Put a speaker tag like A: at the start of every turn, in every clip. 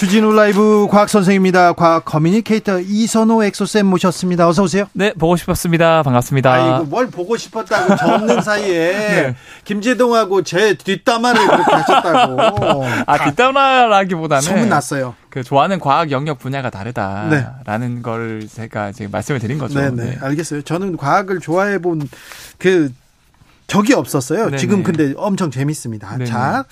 A: 주진우 라이브 과학 선생입니다. 과학 communicator 이선호 엑소쌤 모셨습니다. 어서 오세요.
B: 네, 보고 싶었습니다. 반갑습니다.
A: 아이고 뭘 보고 싶었다고 저 없는 사이에 네. 김재동하고 제 뒷담화를 그렇게 하셨다고.
B: 아 뒷담화라기보다는
A: 소문 났어요.
B: 그 좋아하는 과학 영역 분야가 다르다라는 네. 걸 제가 지금 말씀을 드린 거죠.
A: 네네 네. 알겠어요. 저는 과학을 좋아해 본그 적이 없었어요. 네네. 지금 근데 엄청 재밌습니다. 네네. 자.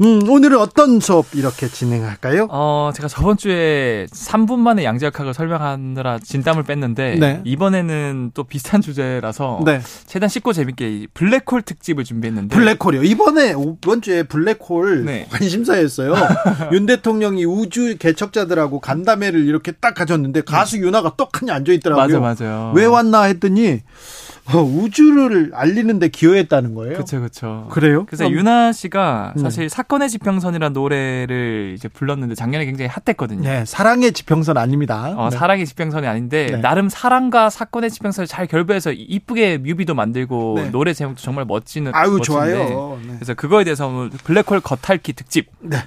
A: 음, 오늘은 어떤 수업 이렇게 진행할까요?
B: 어, 제가 저번 주에 3분 만에 양자역학을 설명하느라 진땀을 뺐는데 네. 이번에는 또 비슷한 주제라서 네. 최대한 쉽고 재밌게 블랙홀 특집을 준비했는데
A: 블랙홀이요. 이번에 이번 주에 블랙홀 네. 관심사였어요. 윤 대통령이 우주 개척자들하고 간담회를 이렇게 딱 가졌는데 가수 윤아가 떡하니 앉아 있더라고요.
B: 맞아 맞아요.
A: 왜 왔나 했더니 어, 우주를 알리는데 기여했다는 거예요.
B: 그렇죠, 그렇죠.
A: 그래요?
B: 그래서 그럼... 유나 씨가 네. 사실 네. 사건의 지평선이라는 노래를 이제 불렀는데 작년에 굉장히 핫했거든요.
A: 네, 사랑의 지평선 아닙니다.
B: 어,
A: 네.
B: 사랑의 지평선이 아닌데 네. 나름 사랑과 사건의 지평선을 잘 결부해서 이쁘게 뮤비도 만들고 네. 노래 제목도 정말 멋지는.
A: 아유 좋아요.
B: 네. 그래서 그거에 대해서 오늘 블랙홀 겉핥기 특집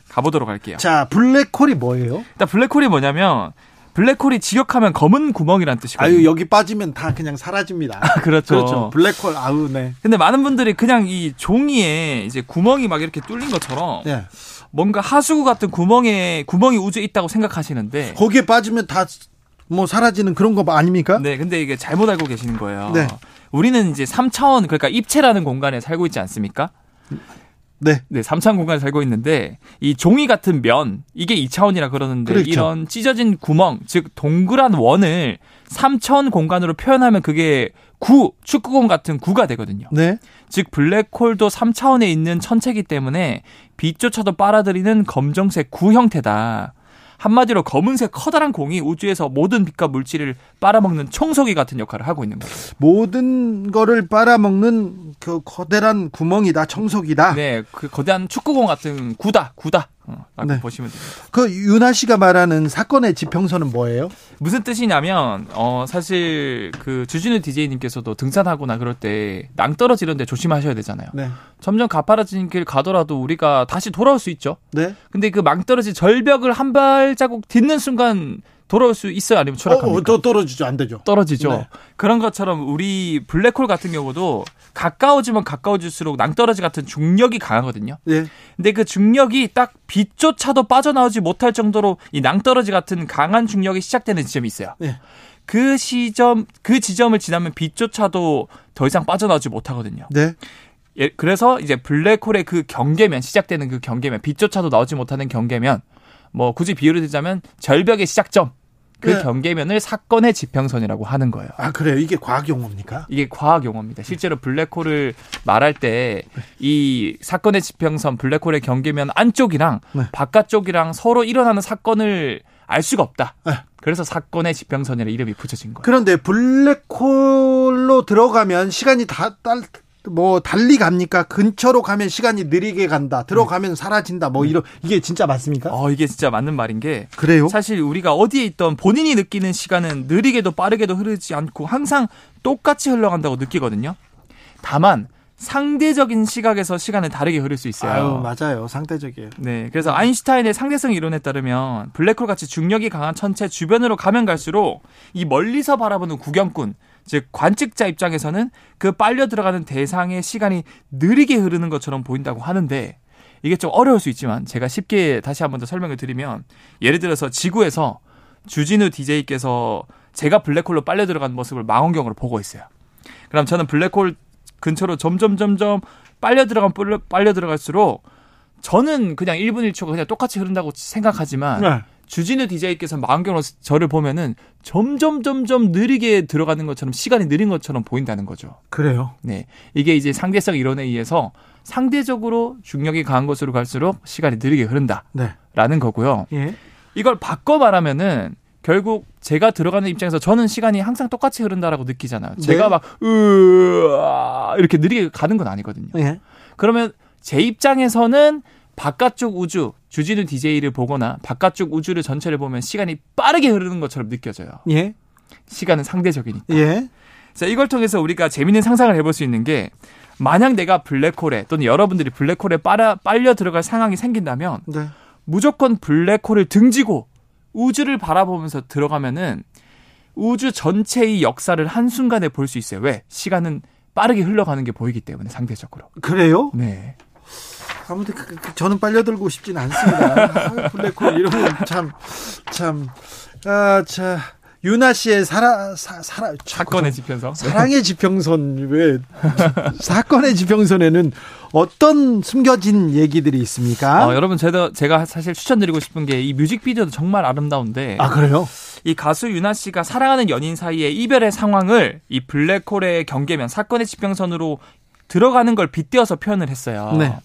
B: 가보도록 할게요.
A: 자, 블랙홀이 뭐예요?
B: 일단 블랙홀이 뭐냐면 블랙홀이 지역하면 검은 구멍이란 뜻이거든요.
A: 아유 여기 빠지면 다 그냥 사라집니다.
B: 아, 그렇죠.
A: 그렇죠. 블랙홀 아우 네.
B: 근데 많은 분들이 그냥 이 종이에 이제 구멍이 막 이렇게 뚫린 것처럼 네. 뭔가 하수구 같은 구멍에 구멍이 우주에 있다고 생각하시는데
A: 거기에 빠지면 다 뭐 사라지는 그런 거 아닙니까?
B: 네, 근데 이게 잘못 알고 계시는 거예요. 네. 우리는 이제 3차원 그러니까 입체라는 공간에 살고 있지 않습니까?
A: 네.
B: 네, 3차원 공간에 살고 있는데 이 종이 같은 면 이게 2차원이라 그러는데 그렇죠. 이런 찢어진 구멍, 즉 동그란 원을 3차원 공간으로 표현하면 그게 구, 축구공 같은 구가 되거든요.
A: 네.
B: 즉 블랙홀도 3차원에 있는 천체이기 때문에 빛조차도 빨아들이는 검정색 구 형태다. 한마디로 검은색 커다란 공이 우주에서 모든 빛과 물질을 빨아먹는 청소기 같은 역할을 하고 있는 거죠.
A: 모든 거를 빨아먹는 그 거대한 구멍이다, 청소기다.
B: 네, 그 거대한 축구공 같은 구다, 구다. 어, 네. 보시면 됩니다.
A: 그 윤아 씨가 말하는 사건의 지평선은 뭐예요?
B: 무슨 뜻이냐면 어 사실 그 주진우 DJ님께서도 등산하거나 그럴 때 낭떠러지는데 조심하셔야 되잖아요. 네. 점점 가파라진 길 가더라도 우리가 다시 돌아올 수 있죠.
A: 네.
B: 근데 그 망떨어진 절벽을 한 발자국 딛는 순간 돌아올 수 있어요? 아니면 추락합니까? 어,
A: 더 떨어지죠. 안 되죠.
B: 떨어지죠. 네. 그런 것처럼 우리 블랙홀 같은 경우도 가까워지면 가까워질수록 낭떠러지 같은 중력이 강하거든요.
A: 네.
B: 근데 그 중력이 딱 빛조차도 빠져나오지 못할 정도로 이 낭떠러지 같은 강한 중력이 시작되는 지점이 있어요.
A: 네.
B: 그 시점, 그 지점을 지나면 빛조차도 더 이상 빠져나오지 못하거든요.
A: 네.
B: 예, 그래서 이제 블랙홀의 그 경계면 시작되는 그 경계면 빛조차도 나오지 못하는 경계면 뭐 굳이 비유를 들자면 절벽의 시작점 그 네. 경계면을 사건의 지평선이라고 하는 거예요.
A: 아 그래요? 이게 과학 용어입니까?
B: 이게 과학 용어입니다. 실제로 블랙홀을 말할 때 이 사건의 지평선 블랙홀의 경계면 안쪽이랑 네. 바깥쪽이랑 서로 일어나는 사건을 알 수가 없다. 네. 그래서 사건의 지평선이라 이름이 붙여진 거예요.
A: 그런데 블랙홀로 들어가면 시간이 다, 딸, 뭐 달리 갑니까? 근처로 가면 시간이 느리게 간다. 들어가면 사라진다. 뭐 네. 이런 이게 진짜 맞습니까?
B: 어, 이게 진짜 맞는 말인 게
A: 그래요?
B: 사실 우리가 어디에 있던 본인이 느끼는 시간은 느리게도 빠르게도 흐르지 않고 항상 똑같이 흘러간다고 느끼거든요. 다만 상대적인 시각에서 시간은 다르게 흐를 수 있어요.
A: 아유, 맞아요. 상대적이에요.
B: 네. 그래서 아인슈타인의 상대성 이론에 따르면 블랙홀 같이 중력이 강한 천체 주변으로 가면 갈수록 이 멀리서 바라보는 구경꾼, 즉 관측자 입장에서는 그 빨려 들어가는 대상의 시간이 느리게 흐르는 것처럼 보인다고 하는데 이게 좀 어려울 수 있지만 제가 쉽게 다시 한 번 더 설명을 드리면 예를 들어서 지구에서 주진우 DJ께서 제가 블랙홀로 빨려 들어가는 모습을 망원경으로 보고 있어요. 그럼 저는 블랙홀 근처로 점점 점점 빨려 들어가면 빨려 들어갈수록 저는 그냥 1분 1초가 그냥 똑같이 흐른다고 생각하지만 네. 주진우 DJ께서 망원경으로 저를 보면은 점점 점점 느리게 들어가는 것처럼 시간이 느린 것처럼 보인다는 거죠.
A: 그래요?
B: 네. 이게 이제 상대성 이론에 의해서 상대적으로 중력이 강한 곳으로 갈수록 시간이 느리게 흐른다. 네. 라는 거고요.
A: 예.
B: 이걸 바꿔 말하면은 결국 제가 들어가는 입장에서 저는 시간이 항상 똑같이 흐른다라고 느끼잖아요. 제가 네. 막 으아 이렇게 느리게 가는 건 아니거든요. 네. 그러면 제 입장에서는 바깥쪽 우주 주진우 DJ를 보거나 바깥쪽 우주를 전체를 보면 시간이 빠르게 흐르는 것처럼 느껴져요. 예. 시간은 상대적이니까. 예. 자, 이걸 통해서 우리가 재밌는 상상을 해볼 수 있는 게 만약 내가 블랙홀에 또는 여러분들이 블랙홀에 빨아, 빨려 들어갈 상황이 생긴다면 네. 무조건 블랙홀을 등지고 우주를 바라보면서 들어가면은 우주 전체의 역사를 한순간에 볼 수 있어요. 왜? 시간은 빠르게 흘러가는 게 보이기 때문에 상대적으로.
A: 그래요?
B: 네.
A: 아무튼 그, 그, 그 저는 빨려들고 싶진 않습니다. 아, 블랙홀 이런 건 참, 아, 자. 유나 씨의 사라, 사, 사라,
B: 사건의 지평선.
A: 사랑의 지평선, 왜, 사건의 지평선에는 어떤 숨겨진 얘기들이 있습니까?
B: 어, 여러분, 제가, 제가 사실 추천드리고 싶은 게 이 뮤직비디오도 정말 아름다운데.
A: 아, 그래요?
B: 이 가수 유나 씨가 사랑하는 연인 사이의 이별의 상황을 이 블랙홀의 경계면 사건의 지평선으로 들어가는 걸 빗대어서 표현을 했어요. 네.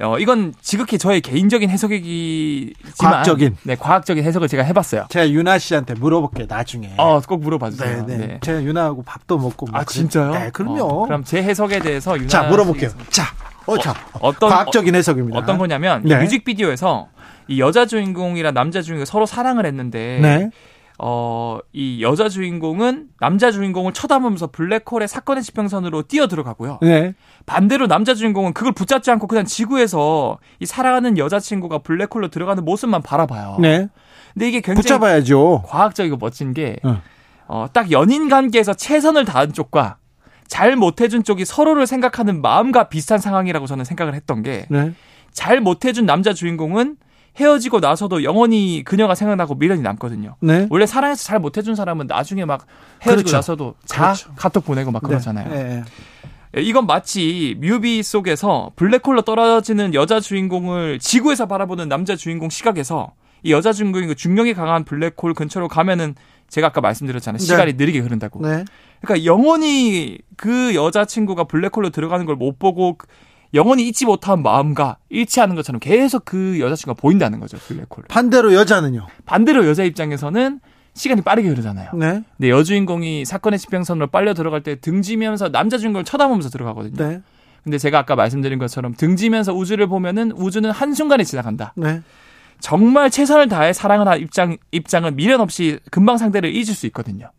B: 어, 이건 지극히 저의 개인적인 해석이지만
A: 과학적인
B: 네 과학적인 해석을 제가 해봤어요.
A: 제가 유나 씨한테 물어볼게 나중에.
B: 어꼭 물어봐 주세요.
A: 네, 네. 네. 제가 유나하고 밥도 먹고.
B: 아 진짜요?
A: 네, 그럼요.
B: 어, 그럼 제 해석에 대해서 유나
A: 자 물어볼게요. 자, 어, 자 어, 떤 과학적인 해석입니다.
B: 어떤 거냐면 네. 뮤직비디오에서 이 여자 주인공이랑 남자 주인공 서로 사랑을 했는데. 네. 어, 이 여자 주인공은 남자 주인공을 쳐다보면서 블랙홀의 사건의 지평선으로 뛰어 들어가고요. 네. 반대로 남자 주인공은 그걸 붙잡지 않고 그냥 지구에서 이 사랑하는 여자친구가 블랙홀로 들어가는 모습만 바라봐요. 네. 근데 이게 굉장히
A: 붙잡아야죠.
B: 과학적이고 멋진 게, 어. 어, 딱 연인 관계에서 최선을 다한 쪽과 잘 못해준 쪽이 서로를 생각하는 마음과 비슷한 상황이라고 저는 생각을 했던 게, 네. 잘 못해준 남자 주인공은 헤어지고 나서도 영원히 그녀가 생각나고 미련이 남거든요. 네. 원래 사랑해서 잘 못해준 사람은 나중에 막 헤어지고 그렇죠. 나서도 자 그렇죠. 카톡 보내고 막 네. 그러잖아요. 네. 네. 이건 마치 뮤비 속에서 블랙홀로 떨어지는 여자 주인공을 지구에서 바라보는 남자 주인공 시각에서 이 여자 주인공이 그 중력이 강한 블랙홀 근처로 가면은 제가 아까 말씀드렸잖아요. 네. 시간이 느리게 흐른다고. 네. 그러니까 영원히 그 여자친구가 블랙홀로 들어가는 걸 못 보고 영원히 잊지 못한 마음과 일치하는 것처럼 계속 그 여자친구가 보인다는 거죠. 블랙홀.
A: 반대로 여자는요?
B: 반대로 여자 입장에서는 시간이 빠르게 흐르잖아요. 네. 근데 여주인공이 사건의 지평선으로 빨려 들어갈 때 등지면서 남자 주인공을 쳐다보면서 들어가거든요. 네. 근데 제가 아까 말씀드린 것처럼 등지면서 우주를 보면은 우주는 한순간에 지나간다. 네. 정말 최선을 다해 사랑을 한 입장, 입장은 미련 없이 금방 상대를 잊을 수 있거든요.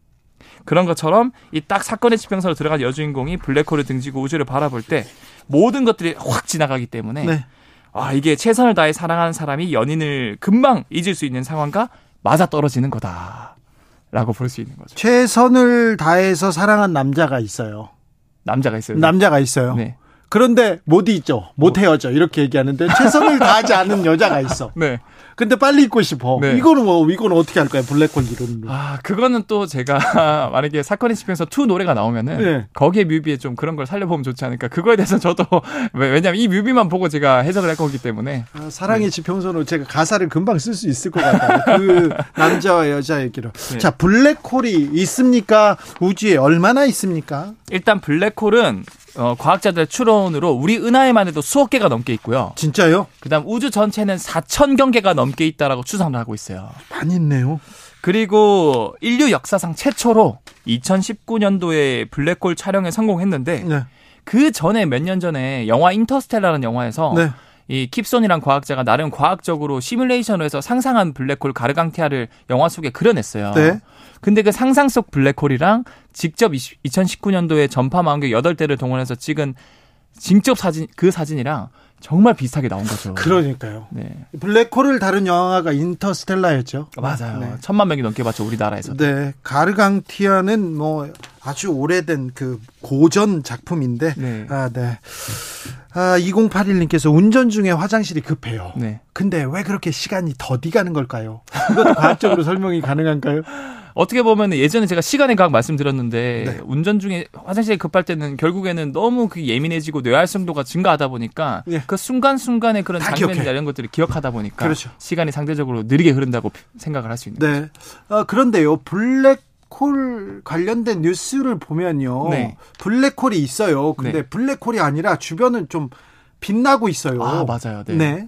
B: 그런 것처럼 이 딱 사건의 지평선으로 들어간 여주인공이 블랙홀을 등지고 우주를 바라볼 때 모든 것들이 확 지나가기 때문에 네. 아 이게 최선을 다해 사랑하는 사람이 연인을 금방 잊을 수 있는 상황과 맞아 떨어지는 거다 라고 볼 수 있는 거죠.
A: 최선을 다해서 사랑한 남자가 있어요.
B: 남자가 있어요.
A: 남자가 있어요. 네. 그런데 못 잊죠. 못 뭐. 헤어져. 이렇게 얘기하는데 최선을 다하지 않은 여자가 있어. 네. 근데 빨리 잊고 싶어. 네. 이거는 뭐 이거는 어떻게 할까요? 블랙홀 이론으로.
B: 아 그거는 또 제가 만약에 사건의 지평선 two 노래가 나오면은 네. 거기에 뮤비에 좀 그런 걸 살려보면 좋지 않을까. 그거에 대해서 저도 왜냐면 이 뮤비만 보고 제가 해석을 할 거기 때문에.
A: 아, 사랑의 네. 지평선으로 제가 가사를 금방 쓸 수 있을 것 같아요. 그 남자와 여자 얘기로. 네. 자 블랙홀이 있습니까? 우주에 얼마나 있습니까?
B: 일단 블랙홀은 어, 과학자들의 추론으로 우리 은하에만 해도 수억 개가 넘게 있고요.
A: 진짜요?
B: 그다음 우주 전체는 4천 경 개가 넘게 있다라고 추산을 하고 있어요.
A: 많이 있네요.
B: 그리고 인류 역사상 최초로 2019년도에 블랙홀 촬영에 성공했는데 네. 그 전에 몇 년 전에 영화 인터스텔라라는 영화에서 네. 이 킵손이란 과학자가 나름 과학적으로 시뮬레이션을 해서 상상한 블랙홀 가르강티아를 영화 속에 그려냈어요. 네. 근데 그 상상 속 블랙홀이랑 직접 2019년도에 전파 망원경 8대를 동원해서 찍은 직접 사진 그 사진이랑 정말 비슷하게 나온 거죠.
A: 그러니까요. 네. 블랙홀을 다룬 영화가 인터스텔라였죠.
B: 맞아요. 네. 천만 명이 넘게 봤죠 우리나라에서.
A: 네. 가르강티아는 뭐 아주 오래된 그 고전 작품인데. 네. 아, 네. 아, 2081님께서 운전 중에 화장실이 급해요. 네. 근데 왜 그렇게 시간이 더디 가는 걸까요? 이것도 과학적으로 설명이 가능한가요?
B: 어떻게 보면 예전에 제가 시간의 과학 말씀드렸는데 네. 운전 중에 화장실에 급할 때는 결국에는 너무 그 예민해지고 뇌활성도가 증가하다 보니까 네. 그 순간순간의 그런 장면이나 이런 것들을 기억하다 보니까 그렇죠. 시간이 상대적으로 느리게 흐른다고 생각을 할 수 있는
A: 네. 어, 그런데요. 블랙 홀 관련된 뉴스를 보면요. 네. 블랙홀이 있어요. 근데 네. 블랙홀이 아니라 주변은 좀 빛나고 있어요.
B: 아, 맞아요. 네.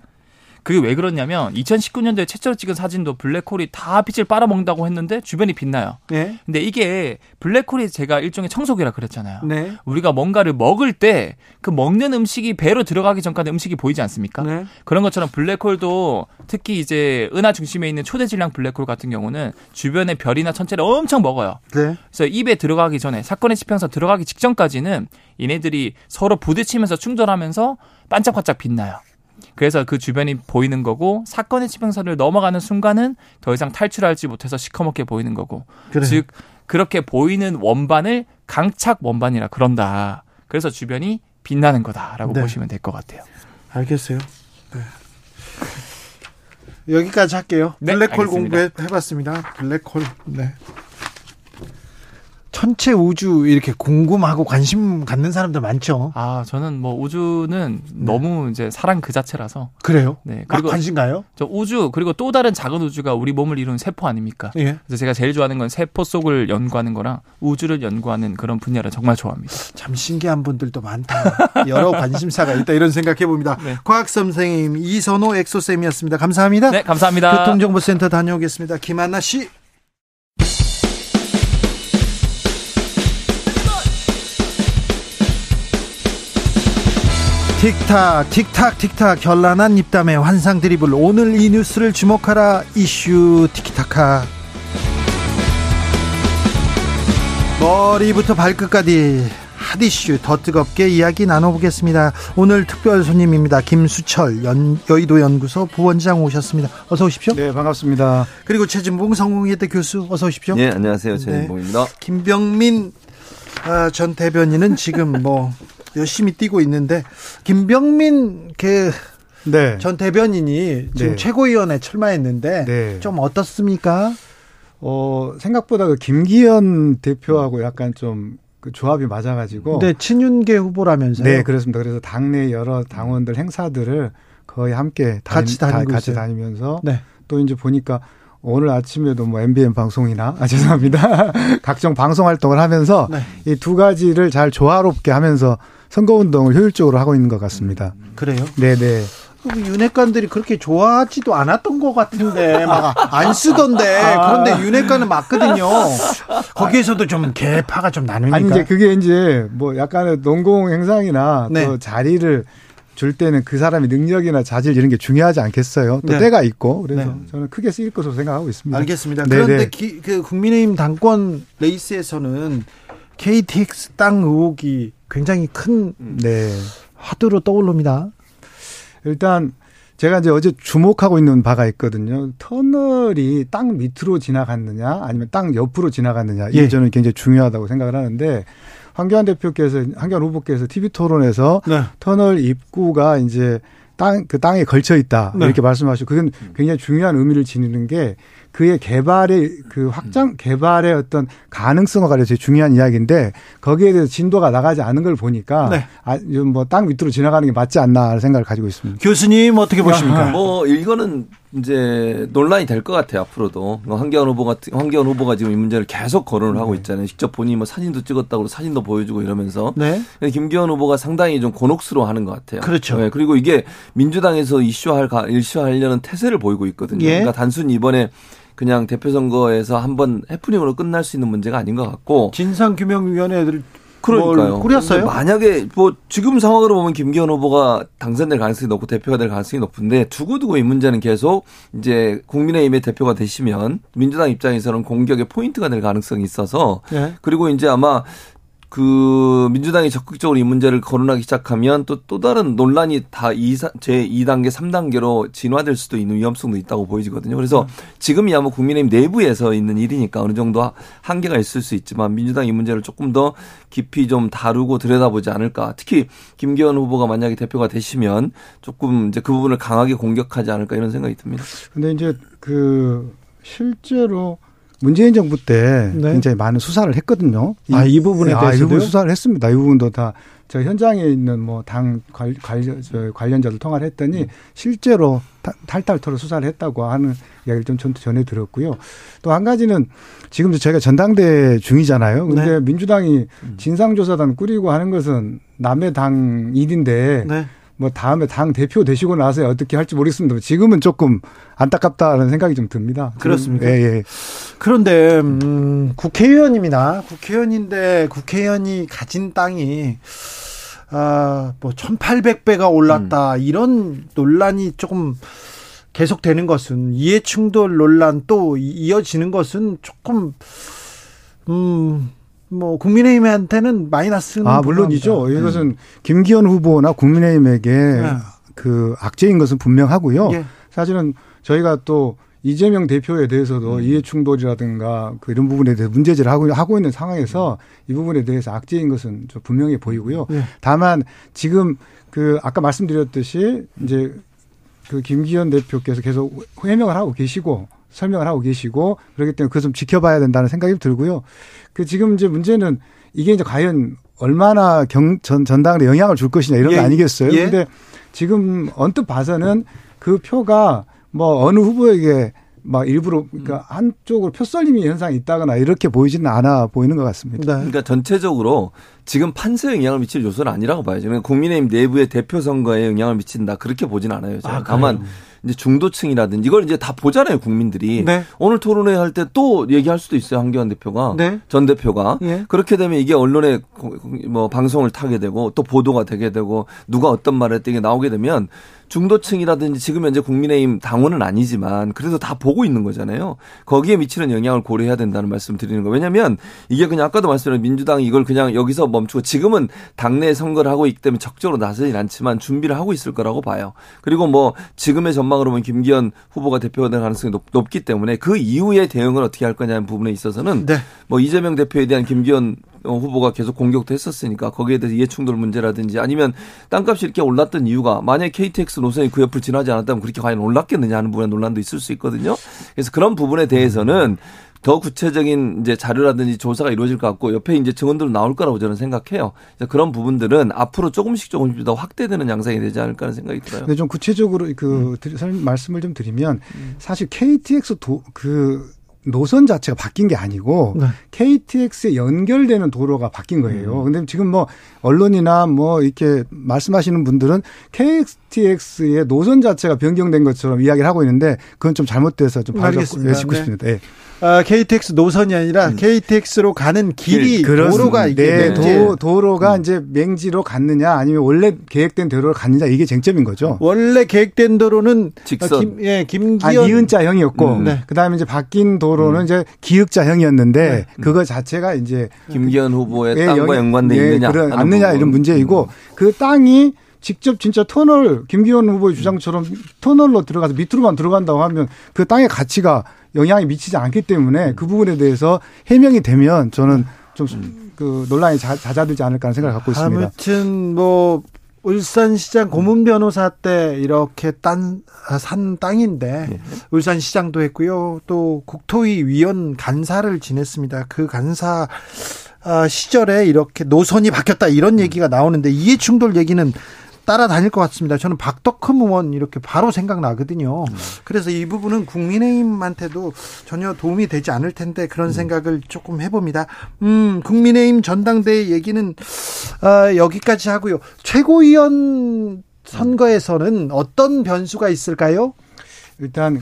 B: 네. 그게 왜 그러냐면 2019년도에 최초로 찍은 사진도 블랙홀이 다 빛을 빨아먹는다고 했는데 주변이 빛나요. 네. 근데 이게 블랙홀이 제가 일종의 청소기라 그랬잖아요. 네. 우리가 뭔가를 먹을 때 그 먹는 음식이 배로 들어가기 전까지 음식이 보이지 않습니까? 네. 그런 것처럼 블랙홀도 특히 이제 은하 중심에 있는 초대 질량 블랙홀 같은 경우는 주변의 별이나 천체를 엄청 먹어요. 네. 그래서 입에 들어가기 전에 사건의 지평선 들어가기 직전까지는 얘네들이 서로 부딪히면서 충돌하면서 반짝반짝 빛나요. 그래서 그 주변이 보이는 거고 사건의 지평선을 넘어가는 순간은 더 이상 탈출하지 못해서 시커멓게 보이는 거고 그래. 즉 그렇게 보이는 원반을 강착 원반이라 그런다. 그래서 주변이 빛나는 거다라고 네. 보시면 될 것 같아요.
A: 알겠어요. 네. 여기까지 할게요. 네, 블랙홀 공부해봤습니다. 블랙홀. 네. 천체 우주 이렇게 궁금하고 관심 갖는 사람들 많죠.
B: 아, 저는 뭐 우주는 네. 너무 이제 사랑 그 자체라서.
A: 그래요? 네. 그리고 관심 가요?
B: 저 우주 그리고 또 다른 작은 우주가 우리 몸을 이루는 세포 아닙니까? 예. 그래서 제가 제일 좋아하는 건 세포 속을 연구하는 거랑 우주를 연구하는 그런 분야를 정말 좋아합니다.
A: 참 신기한 분들도 많다. 여러 관심사가 있다 이런 생각해 봅니다. 네. 과학 선생님 이선호 엑소 쌤이었습니다. 감사합니다.
B: 네, 감사합니다.
A: 교통정보센터 다녀오겠습니다. 김한나 씨. 틱탁 틱탁 틱탁 결란한 입담의 환상 드리블 오늘 이 뉴스를 주목하라 이슈 티키타카 머리부터 발끝까지 핫 이슈 더 뜨겁게 이야기 나눠보겠습니다. 오늘 특별 손님입니다. 김수철 연, 여의도 연구소 부원장 오셨습니다. 어서 오십시오.
C: 네, 반갑습니다.
A: 그리고 최진봉 성공회대 교수 어서 오십시오.
D: 네, 안녕하세요. 최진봉입니다. 네.
A: 김병민 아, 전 대변인은 지금 뭐 열심히 뛰고 있는데 김병민 그전 네. 대변인이 지금 네. 최고위원회 출마했는데 네. 좀 어떻습니까?
C: 어 생각보다 그 김기현 대표하고 약간 좀 그 조합이 맞아가지고.
A: 네, 친윤계 후보라면서요?
C: 네, 그렇습니다. 그래서 당내 여러 당원들 행사들을 거의 함께
A: 같이 다니, 다니고
C: 같이 다니면서 네. 또 이제 보니까 오늘 아침에도 뭐 MBN 방송이나 아 죄송합니다 각종 방송 활동을 하면서 네. 이두 가지를 잘 조화롭게 하면서 선거운동을 효율적으로 하고 있는 것 같습니다.
A: 그래요?
C: 네네.
A: 윤핵관들이 그렇게 좋아하지도 않았던 것 같은데 막 안 쓰던데 아. 그런데 윤핵관은 맞거든요. 거기에서도 좀 개파가 좀 나누니까.
C: 아니 이제 그게 이제 뭐 약간의 농공 행상이나 네. 또 자리를 줄 때는 그 사람의 능력이나 자질 이런 게 중요하지 않겠어요. 또 네. 때가 있고 그래서 네. 저는 크게 쓰일 것으로 생각하고 있습니다.
A: 알겠습니다. 네 그런데 네. 기, 그 국민의힘 당권 레이스에서는 KTX 땅 의혹이 굉장히 큰 네. 화두로 떠오릅니다.
C: 일단 제가 이제 어제 주목하고 있는 바가 있거든요. 터널이 땅 밑으로 지나갔느냐 아니면 땅 옆으로 지나갔느냐 이게 예. 저는 굉장히 중요하다고 생각을 하는데 황교안 대표께서 황교안 후보께서 TV 토론에서 네. 터널 입구가 이제 땅, 그 땅에 걸쳐 있다. 네. 이렇게 말씀하시고, 그건 굉장히 중요한 의미를 지니는 게 그의 개발의 그 확장 개발의 어떤 가능성과 관련해서 중요한 이야기인데 거기에 대해서 진도가 나가지 않은 걸 보니까 네. 아, 뭐땅 밑으로 지나가는 게 맞지 않나 생각을 가지고 있습니다.
A: 교수님 어떻게 보십니까?
D: 뭐 이거는 이제 논란이 될 것 같아요 앞으로도 뭐 황교안 후보 같은 황교안 후보가 지금 이 문제를 계속 거론을 하고 네. 있잖아요. 직접 본인이 뭐 사진도 찍었다고 사진도 보여주고 이러면서 네. 김기현 후보가 상당히 좀 곤혹스러워하는 것 같아요.
A: 그렇죠. 네.
D: 그리고 이게 민주당에서 이슈할 이슈하려는 태세를 보이고 있거든요. 예. 그러니까 단순히 이번에 그냥 대표 선거에서 한번 해프닝으로 끝날 수 있는 문제가 아닌 것 같고
A: 진상규명위원회들
D: 그러니까요.
A: 꾸렸어요?
D: 만약에 뭐 지금 상황으로 보면 김기현 후보가 당선될 가능성이 높고 대표가 될 가능성이 높은데 두고두고 이 문제는 계속 이제 국민의힘의 대표가 되시면 민주당 입장에서는 공격의 포인트가 될 가능성이 있어서 네. 그리고 이제 아마 그 민주당이 적극적으로 이 문제를 거론하기 시작하면 또 또 다른 논란이 다제 2단계, 3단계로 진화될 수도 있는 위험성도 있다고 보이거든요. 그래서 음. 지금이 아마 국민의힘 내부에서 있는 일이니까 어느 정도 한계가 있을 수 있지만 민주당 이 문제를 조금 더 깊이 좀 다루고 들여다보지 않을까. 특히 김기현 후보가 만약에 대표가 되시면 조금 이제 그 부분을 강하게 공격하지 않을까 이런 생각이 듭니다.
C: 근데 이제 그 실제로 문재인 정부 때 네. 굉장히 많은 수사를 했거든요.
A: 아, 이 부분에 대해서 아, 이 부분
C: 수사를 했습니다. 이 부분도 다 저 현장에 있는 뭐 당 관련 관련자들 통화를 했더니 음. 실제로 탈탈 털어 수사를 했다고 하는 이야기를 좀 전해 들었고요. 또 한 가지는 지금 제가 전당대 중이잖아요. 근데 네. 민주당이 음. 진상조사단 꾸리고 하는 것은 남의 당 일인데 네. 뭐 다음에 당 대표 되시고 나서 어떻게 할지 모르겠습니다. 지금은 조금 안타깝다는 생각이 좀 듭니다.
A: 그렇습니까? 예, 예. 그런데 음, 국회의원입니다. 국회의원인데 국회의원이 가진 땅이 아, 뭐 1800배가 올랐다. 음. 이런 논란이 조금 계속되는 것은 이해 충돌 논란 또 이어지는 것은 조금 음, 뭐 국민의힘한테는 마이너스는
C: 아 물론이죠. 네. 이것은 김기현 후보나 국민의힘에게 네. 그 악재인 것은 분명하고요. 네. 사실은 저희가 또 이재명 대표에 대해서도 음. 이해 충돌이라든가 그 이런 부분에 대해서 문제제를 하고 하고 있는 상황에서 이 부분에 대해서 악재인 것은 좀 분명해 보이고요. 네. 다만 지금 그 아까 말씀드렸듯이 이제 그 김기현 대표께서 계속 해명을 하고 계시고 설명을 하고 계시고 그렇기 때문에 그것 좀 지켜봐야 된다는 생각이 들고요. 그 지금 이제 문제는 이게 이제 과연 얼마나 경, 전, 전당에 영향을 줄 것이냐 이런 예. 거 아니겠어요? 예. 근데 지금 언뜻 봐서는 그 표가 뭐 어느 후보에게 막 일부러 그러니까 한쪽으로 표썰림이 현상이 있다거나 이렇게 보이지는 않아 보이는 것 같습니다.
D: 네. 그러니까 전체적으로 지금 판세에 영향을 미칠 요소는 아니라고 봐야죠. 그러니까 국민의힘 내부의 대표 선거에 영향을 미친다 그렇게 보진 않아요. 제가. 아, 다만 이제 중도층이라든지 이걸 이제 다 보잖아요 국민들이 네. 오늘 토론회 할 때 또 얘기할 수도 있어요 한교안 대표가 네. 전 대표가 예. 그렇게 되면 이게 언론에 뭐 방송을 타게 되고 또 보도가 되게 되고 누가 어떤 말을 했던 게 나오게 되면 중도층이라든지 지금 현재 국민의힘 당원은 아니지만 그래도 다 보고 있는 거잖아요. 거기에 미치는 영향을 고려해야 된다는 말씀 드리는 거. 왜냐하면 이게 그냥 아까도 말씀드린 민주당이 이걸 그냥 여기서 멈추고 지금은 당내 선거를 하고 있기 때문에 적극적으로 나서진 않지만 준비를 하고 있을 거라고 봐요. 그리고 뭐 지금의 전망으로 보면 김기현 후보가 대표가 될 가능성이 높, 기 때문에 그 이후의 대응을 어떻게 할 거냐는 부분에 있어서는 네. 뭐 이재명 대표에 대한 김기현 어, 후보가 계속 공격도 했었으니까 거기에 대해서 이해충돌 문제라든지 아니면 땅값이 이렇게 올랐던 이유가 만약 KTX 노선이 그 옆을 지나지 않았다면 그렇게 과연 올랐겠느냐 하는 부분에 논란도 있을 수 있거든요. 그래서 그런 부분에 대해서는 더 구체적인 이제 자료라든지 조사가 이루어질 것 같고 옆에 이제 증언들 나올 거라고 저는 생각해요. 그런 부분들은 앞으로 조금씩 조금씩 더 확대되는 양상이 되지 않을까 하는 생각이 들어요.
C: 근데 좀 구체적으로 그 음. 말씀을 좀 드리면 음. 사실 KTX 도 그 노선 자체가 바뀐 게 아니고 네. KTX에 연결되는 도로가 바뀐 거예요. 음. 근데 지금 뭐 언론이나 뭐 이렇게 말씀하시는 분들은 KTX의 노선 자체가 변경된 것처럼 이야기를 하고 있는데 그건 좀 잘못돼서 좀
A: 알겠습니다. 짚고 네. 싶습니다. 네. 아, KTX 노선이 아니라 음. KTX로 가는 길이 길, 도로가
C: 이게 네, 도, 도로가 음. 이제 맹지로 갔느냐 아니면 원래 계획된 도로로 갔느냐 이게 쟁점인 거죠.
A: 원래 계획된 도로는 직선 김, 예, 김기현
C: 아, 니은자형이었고 음. 네. 그다음에 이제 바뀐 도로는 음. 이제 기획자형이었는데 네. 그거 자체가 이제
D: 김기현 후보의 예, 땅과 연관돼 예, 있느냐
C: 그런 않느냐 이런 문제이고 음. 그 땅이 직접 진짜 터널 김기현 후보의 주장처럼 터널로 들어가서 밑으로만 들어간다고 하면 그 땅의 가치가 영향이 미치지 않기 때문에 그 부분에 대해서 해명이 되면 저는 좀 그 논란이 잦아들지 않을까 하는 생각을 갖고 있습니다.
A: 아무튼 뭐 울산시장 고문 변호사 때 이렇게 딴, 아, 산 땅인데 네. 울산시장도 했고요. 또 국토위 위원 간사를 지냈습니다. 그 간사 아, 시절에 이렇게 노선이 바뀌었다 이런 얘기가 나오는데 이해 충돌 얘기는 따라다닐 것 같습니다. 저는 박덕흠 의원 이렇게 바로 생각나거든요. 음. 그래서 이 부분은 국민의힘한테도 전혀 도움이 되지 않을 텐데 그런 음. 생각을 조금 해봅니다. 음, 국민의힘 전당대회 얘기는 어, 여기까지 하고요. 최고위원 선거에서는 어떤 변수가 있을까요?
C: 일단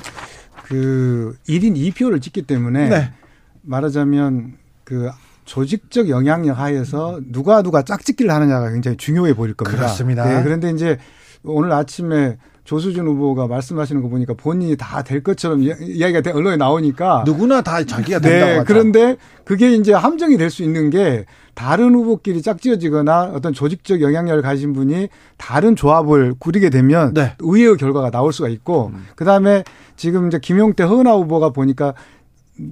C: 그 1인 2표를 찍기 때문에 네. 말하자면 그 조직적 영향력 하에서 누가 누가 짝짓기를 하느냐가 굉장히 중요해 보일 겁니다.
A: 그렇습니다.
C: 네, 그런데 이제 오늘 아침에 조수준 후보가 말씀하시는 거 보니까 본인이 다 될 것처럼 이야기가 언론에 나오니까
A: 누구나 다 자기가 된다고 네,
C: 하죠. 그런데 그게 이제 함정이 될 수 있는 게 다른 후보끼리 짝지어지거나 어떤 조직적 영향력을 가진 분이 다른 조합을 꾸리게 되면 네. 의외의 결과가 나올 수가 있고 음. 그다음에 지금 이제 김용태 허은하 후보가 보니까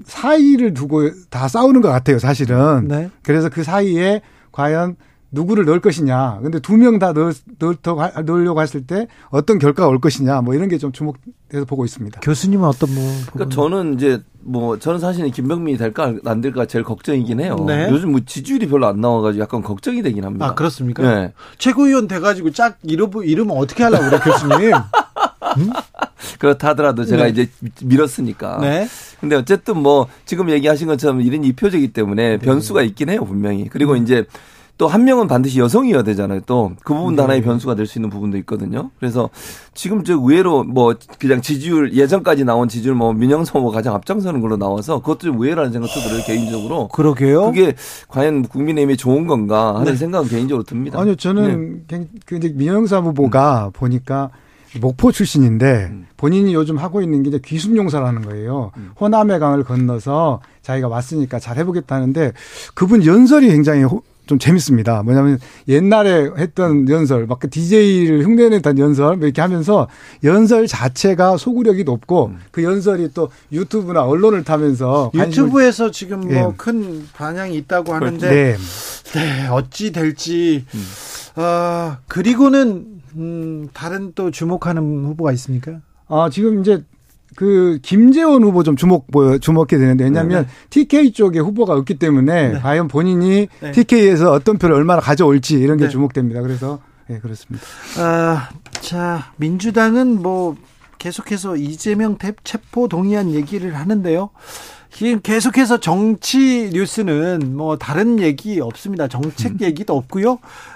C: 사이를 두고 다 싸우는 것 같아요, 사실은. 네. 그래서 그 사이에 과연 누구를 넣을 것이냐. 근데 두 명다 넣을, 넣을, 넣으려고 했을 때 어떤 결과가 올 것이냐. 뭐 이런 게 좀 주목돼서 보고 있습니다.
A: 교수님은 어떤 뭐.
D: 그러니까 저는 이제 뭐 저는 사실은 김병민이 될까 안 될까 제일 걱정이긴 해요. 네. 요즘 뭐 지지율이 별로 안 나와가지고 약간 걱정이 되긴 합니다.
A: 아, 그렇습니까? 네. 최고위원 돼가지고 짝 이름, 이름은 어떻게 하려고 그래, 교수님?
D: 음? 그렇다 하더라도 제가 네. 이제 밀었으니까. 네. 근데 어쨌든 뭐 지금 얘기하신 것처럼 1인 2표제이기 때문에 네. 변수가 있긴 해요, 분명히. 그리고 음. 이제 또 한 명은 반드시 여성이어야 되잖아요. 또 그 부분도 네. 하나의 변수가 될 수 있는 부분도 있거든요. 그래서 지금 저 의외로 뭐 그냥 지지율 예전까지 나온 지지율 뭐 민영선 후보 가장 앞장서는 걸로 나와서 그것도 좀 의외라는 생각도 들어요 개인적으로.
A: 그러게요.
D: 그게 과연 국민의힘이 좋은 건가 하는 네. 생각은 개인적으로 듭니다.
C: 아니요 저는 네. 그 민영선 후보가 음. 보니까 목포 출신인데 음. 본인이 요즘 하고 있는 게 이제 귀순용사라는 거예요. 음. 호남의 강을 건너서 자기가 왔으니까 잘 해보겠다는데 그분 연설이 굉장히 좀 재밌습니다. 뭐냐면 옛날에 했던 연설, 막 그 DJ를 흉내냈던 연설 뭐 이렇게 하면서 연설 자체가 소구력이 높고 음. 그 연설이 또 유튜브나 언론을 타면서
A: 유튜브에서 지금 뭐큰 네. 반향이 있다고 하는데 네. 네. 어찌 될지 음. 어, 그리고는 음, 다른 또 주목하는 후보가 있습니까?
C: 아, 지금 이제 그 김재원 후보 좀 주목 뭐 주목해 되는데 왜냐하면 네. TK 쪽에 후보가 없기 때문에 네. 과연 본인이 네. TK에서 어떤 표를 얼마나 가져올지 이런 게 네. 주목됩니다. 그래서 네, 그렇습니다.
A: 아, 자 민주당은 뭐 계속해서 이재명 체포 동의안 얘기를 하는데요. 지금 계속해서 정치 뉴스는 뭐 다른 얘기 없습니다. 정책 음. 얘기도 없고요.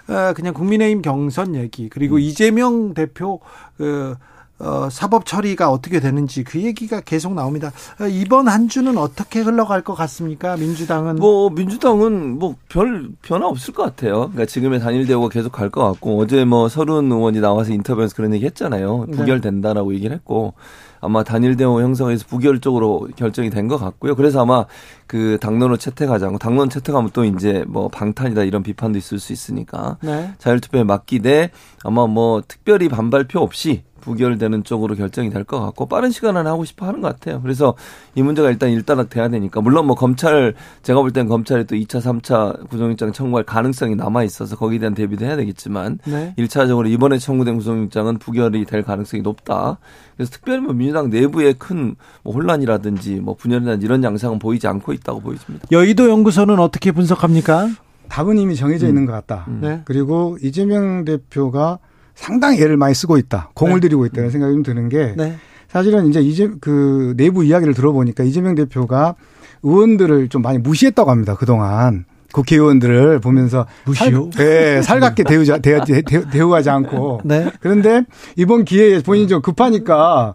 A: 어, 그냥 국민의힘 경선 얘기 그리고 음. 이재명 대표 그 어, 사법 처리가 어떻게 되는지 그 얘기가 계속 나옵니다. 어, 이번 한 주는 어떻게 흘러갈 것 같습니까? 민주당은
D: 뭐 민주당은 뭐 별 변화 없을 것 같아요. 그러니까 지금의 단일 대우가 계속 갈 것 같고 어제 뭐 서른 의원이 나와서 인터뷰에서 그런 얘기 했잖아요. 네. 부결된다라고 네. 얘기를 했고 아마 단일 대우 형성에서 부결적으로 결정이 된 것 같고요. 그래서 아마 그 당론을 채택하지 않고 당론 채택하면 또 이제 뭐 방탄이다 이런 비판도 있을 수 있으니까 네. 자율투표에 맡기되 아마 뭐 특별히 반발표 없이 부결되는 쪽으로 결정이 될 것 같고 빠른 시간 안에 하고 싶어 하는 것 같아요. 그래서 이 문제가 일단 일단락 돼야 되니까 물론 뭐 검찰 제가 볼 땐 검찰이 또 2차, 3차 구속영장 청구할 가능성이 남아 있어서 거기에 대한 대비도 해야 되겠지만 네. 1차적으로 이번에 청구된 구속영장은 부결이 될 가능성이 높다. 그래서 특별히 뭐 민주당 내부에 큰뭐 혼란이라든지 뭐 분열이라든지 이런 양상은 보이지 않고 있다고 보여집니다.
A: 여의도 연구소는 어떻게 분석합니까?
C: 답은 이미 정해져 음. 있는 것 같다. 음. 네. 그리고 이재명 대표가 상당히 애를 많이 쓰고 있다. 공을 네. 들이고 있다는 생각이 좀 드는 게 네. 사실은 이제 이제 그 내부 이야기를 들어보니까 이재명 대표가 의원들을 좀 많이 무시했다고 합니다. 그동안. 국회의원들을 보면서
A: 무시요?
C: 살, 네, 살갑게 대우자 대우, 대우, 하지 않고. 네. 그런데 이번 기회에 본인이 좀 급하니까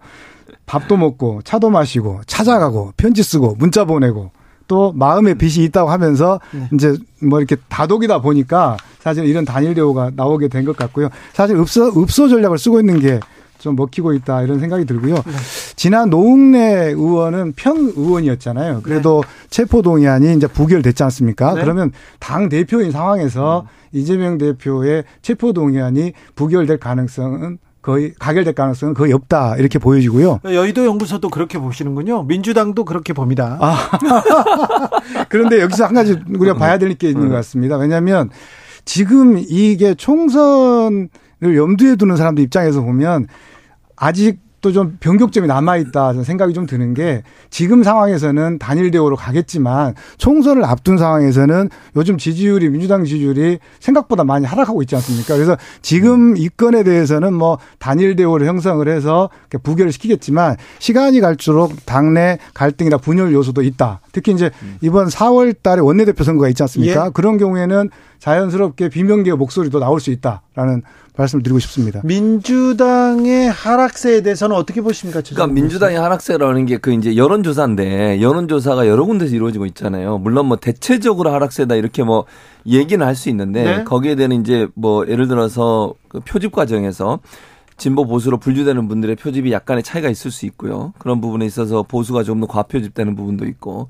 C: 밥도 먹고 차도 마시고 찾아가고 편지 쓰고 문자 보내고 또 마음의 빚이 있다고 하면서 네. 이제 뭐 이렇게 다독이다 보니까 사실 이런 단일 대우가 나오게 된 것 같고요. 사실 읍소 읍소 전략을 쓰고 있는 게좀 먹히고 있다 이런 생각이 들고요. 네. 지난 노웅래 의원은 편 의원이었잖아요. 그래도 네. 체포 동의안이 이제 부결됐지 않습니까? 네. 그러면 당 대표인 상황에서 음. 이재명 대표의 체포 동의안이 부결될 가능성은 거의 가결될 가능성은 거의 없다 이렇게 보여지고요.
A: 여의도 연구소도 그렇게 보시는군요. 민주당도 그렇게 봅니다. 아.
C: 그런데 여기서 한 가지 우리가 봐야 될 게 있는 것 같습니다. 왜냐하면 지금 이게 총선을 염두에 두는 사람들 입장에서 보면 아직 또 좀 변곡점이 남아있다 생각이 좀 드는 게 지금 상황에서는 단일 대우로 가겠지만 총선을 앞둔 상황에서는 요즘 지지율이 민주당 지지율이 생각보다 많이 하락하고 있지 않습니까? 그래서 지금 이 건에 대해서는 뭐 단일 대우를 형성을 해서 부결을 시키겠지만 시간이 갈수록 당내 갈등이나 분열 요소도 있다. 특히 이제 이번 4월 달에 원내대표 선거가 있지 않습니까? 예. 그런 경우에는 자연스럽게 비명계의 목소리도 나올 수 있다라는 말씀을 드리고 싶습니다.
A: 민주당의 하락세에 대해서는 어떻게 보십니까?
D: 그러니까 민주당의 하락세라는 게 그 이제 여론조사인데 여론조사가 여러 군데서 이루어지고 있잖아요. 물론 뭐 대체적으로 하락세다 이렇게 뭐 얘기는 할 수 있는데 네? 거기에 대한 이제 뭐 예를 들어서 그 표집 과정에서 진보 보수로 분류되는 분들의 표집이 약간의 차이가 있을 수 있고요. 그런 부분에 있어서 보수가 좀 더 과표집되는 부분도 있고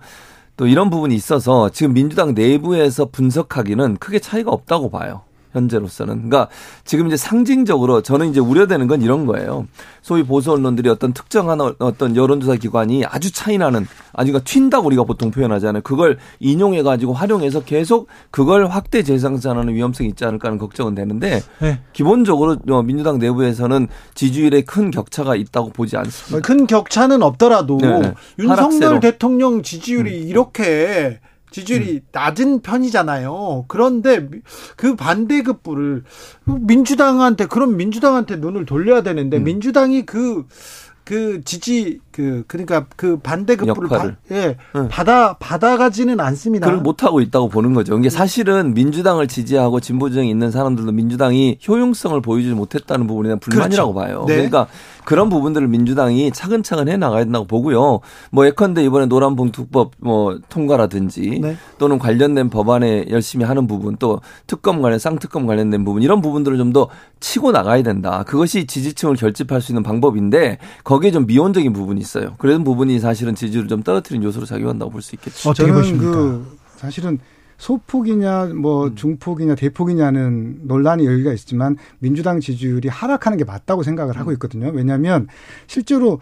D: 또 이런 부분이 있어서 지금 민주당 내부에서 분석하기는 크게 차이가 없다고 봐요. 현재로서는. 그러니까 지금 이제 상징적으로 저는 이제 우려되는 건 이런 거예요. 소위 보수 언론들이 어떤 특정한 어, 어떤 여론조사 기관이 아주 차이나는 아주 튄다고 우리가 보통 표현하잖아요. 그걸 인용해 가지고 활용해서 계속 그걸 확대 재생산하는 위험성이 있지 않을까 하는 걱정은 되는데 네. 기본적으로 어, 민주당 내부에서는 지지율에 큰 격차가 있다고 보지 않습니다.
A: 큰 격차는 없더라도 네. 윤석열 하락세로. 대통령 지지율이 음. 이렇게 지지율이 음. 낮은 편이잖아요. 그런데 그 반대급부를 민주당한테 그런 민주당한테 눈을 돌려야 되는데 음. 민주당이 그그 지지 그 그러니까 그 반대급부를 바, 예, 응. 받아 받아가지는 않습니다.
D: 그걸 못 하고 있다고 보는 거죠. 이게 사실은 민주당을 지지하고 진보정이 있는 사람들도 민주당이 효용성을 보이지 못했다는 부분에 대한 불만이라고 그렇죠. 봐요. 네. 그러니까 그런 부분들을 민주당이 차근차근 해 나가야 된다고 보고요. 뭐 예컨대 이번에 노란 봉투법 뭐 통과라든지 네. 또는 관련된 법안에 열심히 하는 부분 또 특검 관련 쌍특검 관련된 부분 이런 부분들을 좀 더 치고 나가야 된다. 그것이 지지층을 결집할 수 있는 방법인데 거기에 좀 미온적인 부분이 있어요. 그런 부분이 사실은 지지를 좀 떨어뜨린 요소로 작용한다고 볼 수 있겠죠.
C: 어떻게 보십니까? 그 사실은 소폭이냐 뭐 음. 중폭이냐 대폭이냐는 논란이 여기가 있지만 민주당 지지율이 하락하는 게 맞다고 생각을 하고 음. 있거든요. 왜냐하면 실제로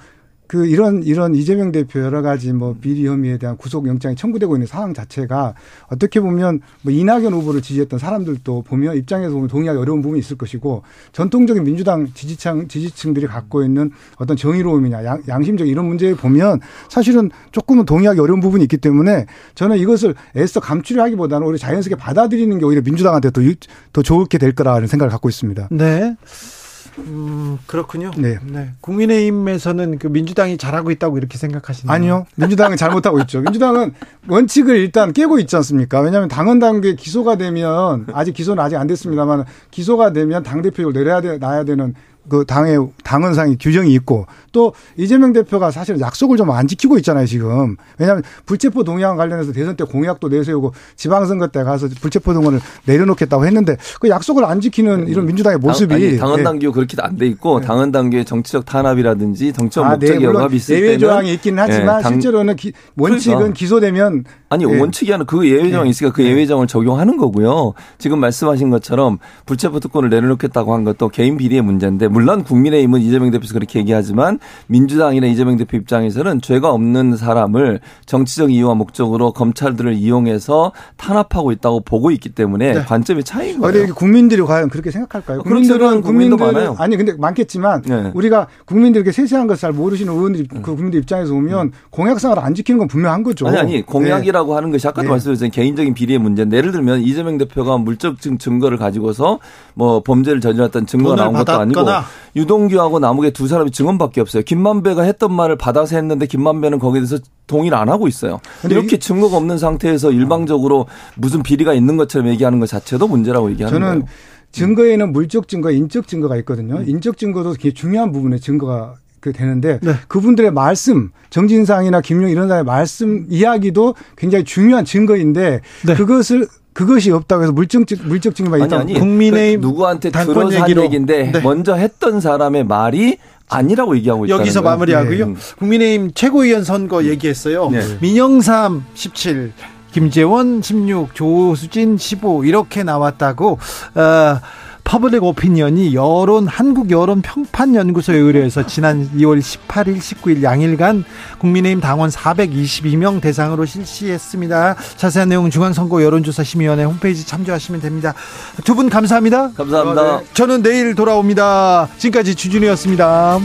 C: 그 이런 이런 이재명 대표 여러 가지 뭐 비리 혐의에 대한 구속 영장이 청구되고 있는 상황 자체가 어떻게 보면 뭐 이낙연 후보를 지지했던 사람들도 보면 입장에서 보면 동의하기 어려운 부분이 있을 것이고 전통적인 민주당 지지층 지지층들이 갖고 있는 어떤 정의로움이냐 양, 양심적 이런 문제에 보면 사실은 조금은 동의하기 어려운 부분이 있기 때문에 저는 이것을 애써 감추려 하기보다는 우리 자연스럽게 받아들이는 게 오히려 민주당한테 더, 더 좋게 될 거라는 생각을 갖고 있습니다.
A: 네. 음, 그렇군요. 네. 네. 국민의힘에서는 그 민주당이 잘하고 있다고 이렇게 생각하시나요?
C: 아니요. 민주당은 잘못하고 있죠. 민주당은 원칙을 일단 깨고 있지 않습니까? 왜냐하면 당헌 단계 기소가 되면 아직 기소는 아직 안 됐습니다만 기소가 되면 당 대표를 내려야 돼, 놔야 되는 그 당의 당헌상의 규정이 있고 또 이재명 대표가 사실 약속을 좀 안 지키고 있잖아요 지금 왜냐하면 불체포 동의안 관련해서 대선 때 공약도 내세우고 지방선거 때 가서 불체포 동원을 내려놓겠다고 했는데 그 약속을 안 지키는 이런 민주당의 모습이
D: 아니, 당헌 당규 네. 그렇게 안 돼 있고 네. 당헌 당규의 정치적 탄압이라든지 정치적 아, 목적의 네, 억압이 있을
C: 예외 조항이 있기는 하지만 네, 당, 실제로는 기, 원칙은 그러니까. 기소되면
D: 아니 네. 원칙이 아니라 그 예외 조항이 있으니까 그 예외 조항을 적용하는 거고요 지금 말씀하신 것처럼 불체포 특권을 내려놓겠다고 한 것도 개인 비리의 문제인데 물론 국민의힘은 이재명 대표에서 그렇게 얘기하지만 민주당이나 이재명 대표 입장에서는 죄가 없는 사람을 정치적 이유와 목적으로 검찰들을 이용해서 탄압하고 있다고 보고 있기 때문에 네. 관점의 차이인 거예요.
C: 아니, 국민들이 과연 그렇게 생각할까요? 국민들은 국민도 많아요. 아니 근데 많겠지만 네. 우리가 국민들에게 세세한 것을 잘 모르시는 의원들이 네. 그 국민들 입장에서 보면 음. 공약상을 안 지키는 건 분명한 거죠.
D: 아니 아니 공약이라고 네. 하는 것이 아까도 네. 말씀드렸잖아요. 개인적인 비리의 문제인데 예를 들면 이재명 대표가 물적 증거를 가지고서 뭐 범죄를 저질렀던 증거가 나온 것도 아니고 유동규하고 남욱의 두 사람이 증언밖에 없어요. 김만배가 했던 말을 받아서 했는데 김만배는 거기에 대해서 동의를 안 하고 있어요. 이렇게 증거가 없는 상태에서 일방적으로 무슨 비리가 있는 것처럼 얘기하는 것 자체도 문제라고 얘기하는 저는 거예요.
C: 증거에는 물적 증거, 인적 증거가 있거든요. 음. 인적 증거도 굉장히 중요한 부분의 증거가 그 되는데 네. 그분들의 말씀 정진상이나 김용 이런 사람의 말씀 이야기도 굉장히 중요한 증거인데 네. 그것을 그것이 없다고 해서 물적 물적 증거만 있다.
D: 아니, 아니 국민의힘 그 누구한테 들어서 한 얘기인데 네. 먼저 했던 사람의 말이 아니라고 얘기하고 있다.
A: 여기서 거예요. 마무리하고요. 네. 국민의힘 최고위원 선거 얘기했어요. 네. 민영삼 17, 김재원 16, 조수진 15 이렇게 나왔다고. 어, 퍼블릭 오피니언이 여론 한국 여론 평판 연구소에 의뢰해서 지난 2월 18일 19일 양일간 국민의힘 당원 422명 대상으로 실시했습니다. 자세한 내용 중앙선거 여론조사 심의위원회 홈페이지 참조하시면 됩니다. 두 분 감사합니다.
D: 감사합니다. 어, 네.
A: 저는 내일 돌아옵니다. 지금까지 주준이었습니다.